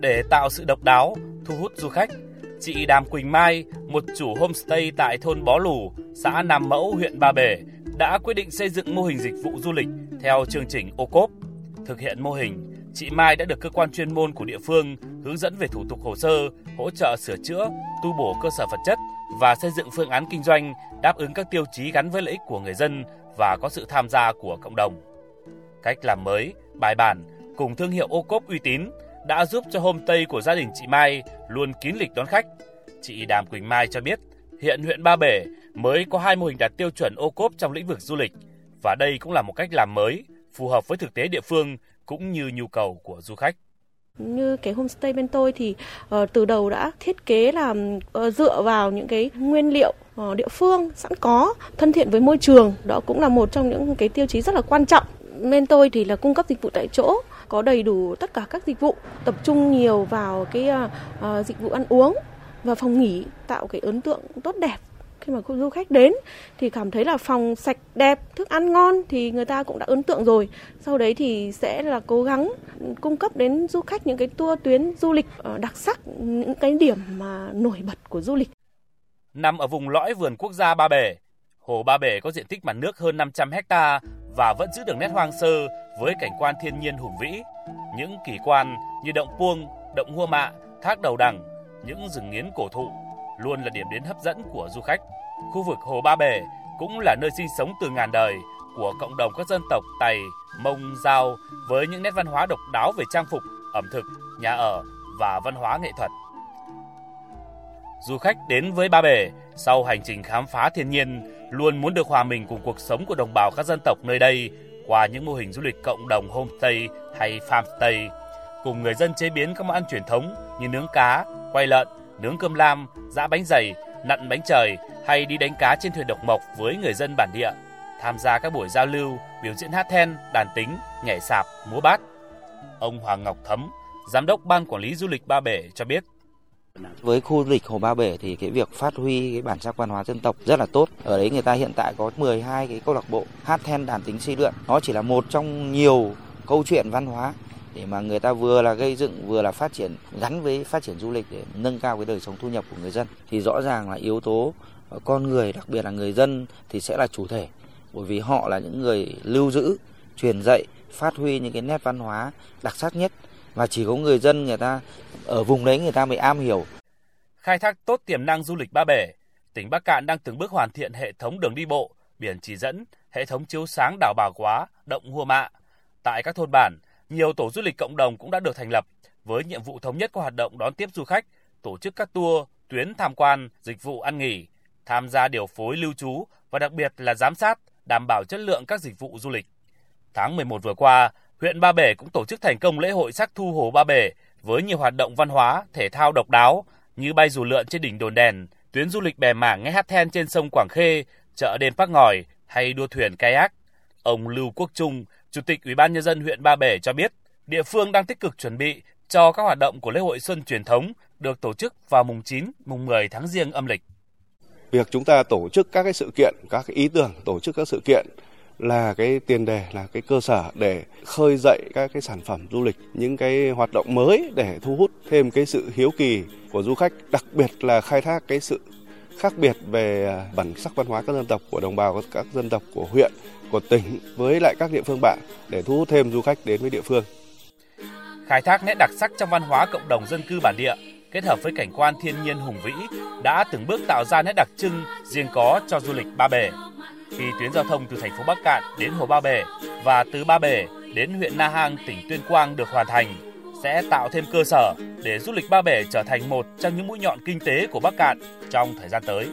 Để tạo sự độc đáo, thu hút du khách, chị Đàm Quỳnh Mai, một chủ homestay tại thôn Bó Lù, xã Nam Mẫu, huyện Ba Bể, đã quyết định xây dựng mô hình dịch vụ du lịch theo chương trình ô cốp. Thực hiện mô hình, chị Mai đã được cơ quan chuyên môn của địa phương hướng dẫn về thủ tục hồ sơ, hỗ trợ sửa chữa, tu bổ cơ sở vật chất và xây dựng phương án kinh doanh đáp ứng các tiêu chí gắn với lợi ích của người dân và có sự tham gia của cộng đồng. Cách làm mới, bài bản cùng thương hiệu ô cốp uy tín đã giúp cho homestay của gia đình chị Mai luôn kín lịch đón khách. Chị Đàm Quỳnh Mai cho biết, hiện huyện Ba Bể mới có hai mô hình đạt tiêu chuẩn ô cốp trong lĩnh vực du lịch và đây cũng là một cách làm mới, phù hợp với thực tế địa phương cũng như nhu cầu của du khách. Như cái homestay bên tôi thì uh, từ đầu đã thiết kế là uh, dựa vào những cái nguyên liệu uh, địa phương sẵn có, thân thiện với môi trường, đó cũng là một trong những cái tiêu chí rất là quan trọng. Bên tôi thì là cung cấp dịch vụ tại chỗ, có đầy đủ tất cả các dịch vụ, tập trung nhiều vào cái uh, dịch vụ ăn uống và phòng nghỉ, tạo cái ấn tượng tốt đẹp khi mà du khách đến thì cảm thấy là phòng sạch đẹp, thức ăn ngon thì người ta cũng đã ấn tượng rồi. Sau đấy thì sẽ là cố gắng cung cấp đến du khách những cái tour tuyến du lịch ờ, đặc sắc, những cái điểm mà nổi bật của du lịch. Nằm ở vùng lõi vườn quốc gia Ba Bể, Hồ Ba Bể có diện tích mặt nước hơn 500 hecta và vẫn giữ được nét hoang sơ với cảnh quan thiên nhiên hùng vĩ. Những kỳ quan như động Puông, động Hua Mạ, thác Đầu Đằng, những rừng nghiến cổ thụ luôn là điểm đến hấp dẫn của du khách. Khu vực Hồ Ba Bể cũng là nơi sinh sống từ ngàn đời của cộng đồng các dân tộc Tày, Mông, Giao với những nét văn hóa độc đáo về trang phục, ẩm thực, nhà ở và văn hóa nghệ thuật. Du khách đến với Ba Bể sau hành trình khám phá thiên nhiên luôn muốn được hòa mình cùng cuộc sống của đồng bào các dân tộc nơi đây qua những mô hình du lịch cộng đồng homestay hay farmstay cùng người dân chế biến các món ăn truyền thống như nướng cá, quay lợn, nướng cơm lam, giã bánh dày, nặn bánh trời hay đi đánh cá trên thuyền độc mộc với người dân bản địa, tham gia các buổi giao lưu, biểu diễn hát then, đàn tính, nhảy sạp, múa bát. Ông Hoàng Ngọc Thấm, giám đốc ban quản lý du lịch Ba Bể cho biết. Với khu du lịch Hồ Ba Bể thì cái việc phát huy cái bản sắc văn hóa dân tộc rất là tốt. Ở đấy người ta hiện tại có 12 cái câu lạc bộ hát then đàn tính si lượn. Nó chỉ là một trong nhiều câu chuyện văn hóa để mà người ta vừa là gây dựng, vừa là phát triển, gắn với phát triển du lịch để nâng cao cái đời sống thu nhập của người dân. Thì rõ ràng là yếu tố con người, đặc biệt là người dân thì sẽ là chủ thể, bởi vì họ là những người lưu giữ, truyền dạy, phát huy những cái nét văn hóa đặc sắc nhất. Và chỉ có người dân người ta ở vùng đấy người ta mới am hiểu. Khai thác tốt tiềm năng du lịch Ba Bể, tỉnh Bắc Cạn đang từng bước hoàn thiện hệ thống đường đi bộ, biển chỉ dẫn, hệ thống chiếu sáng đảo Bà Quá, động Hua Mạ. Tại các thôn bản nhiều tổ du lịch cộng đồng cũng đã được thành lập với nhiệm vụ thống nhất các hoạt động đón tiếp du khách, tổ chức các tour, tuyến tham quan, dịch vụ ăn nghỉ, tham gia điều phối lưu trú và đặc biệt là giám sát, đảm bảo chất lượng các dịch vụ du lịch. Tháng 11 vừa qua, huyện Ba Bể cũng tổ chức thành công lễ hội sắc thu Hồ Ba Bể với nhiều hoạt động văn hóa, thể thao độc đáo như bay dù lượn trên đỉnh đồn đèn, tuyến du lịch bè mảng nghe hát then trên sông Quảng Khê, chợ đêm Bắc Ngòi hay đua thuyền kayak. Ông Lưu Quốc Trung, Chủ tịch Ủy ban nhân dân huyện Ba Bể cho biết, địa phương đang tích cực chuẩn bị cho các hoạt động của lễ hội xuân truyền thống được tổ chức vào mùng 9, mùng 10 tháng Giêng âm lịch. Việc chúng ta tổ chức các cái sự kiện, các cái ý tưởng tổ chức các sự kiện là cái tiền đề là cái cơ sở để khơi dậy các cái sản phẩm du lịch, những cái hoạt động mới để thu hút thêm cái sự hiếu kỳ của du khách, đặc biệt là khai thác cái sự khác biệt về à, bản sắc văn hóa các dân tộc của đồng bào các dân tộc của huyện của tỉnh với lại các địa phương bạn để thu hút thêm du khách đến với địa phương. Khai thác nét đặc sắc trong văn hóa cộng đồng dân cư bản địa kết hợp với cảnh quan thiên nhiên hùng vĩ đã từng bước tạo ra nét đặc trưng riêng có cho du lịch Ba Bể. Khi tuyến giao thông từ thành phố Bắc Cạn đến Hồ Ba Bể và từ Ba Bể đến huyện Na Hang, tỉnh Tuyên Quang được hoàn thành, sẽ tạo thêm cơ sở để du lịch Ba Bể trở thành một trong những mũi nhọn kinh tế của Bắc Cạn trong thời gian tới.